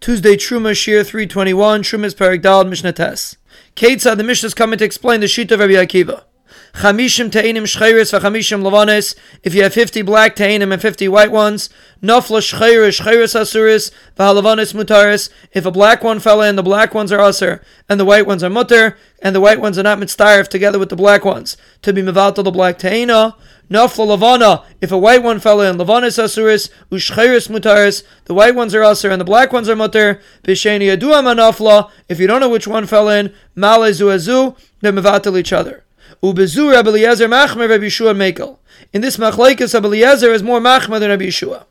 Tuesday Truma Shir 321, Truma's Paragdal Mishnah Tes. Ketzah, the Mishnah is coming to explain the sheet of Rabbi Akiva. Chamishim. If you have 50 black Teinim and 50 white ones, Nafla Shcheiris Shcheiris Asuris v'Halavanis Mutaris. If a black one fell in, the black ones are Asur, and the white ones are Mutar, and the white ones are not Mitzdarif together with the black ones. To be Mevalta the black Teina. Nafla Lavana, if a white one fell in, Lavanis Asuris, Ushcheiris Mutaris, the white ones are Asur and the black ones are Mutar, Bisheni Adua Manafla, if you don't know which one fell in, Malezu Azu, they're Mevatel each other. Ubezu Rabbi Eliezer Machmer Rabbi Yehoshua Mekel. In this machlekes, Rabbi Eliezer is more Machmer than Rabbi Yehoshua.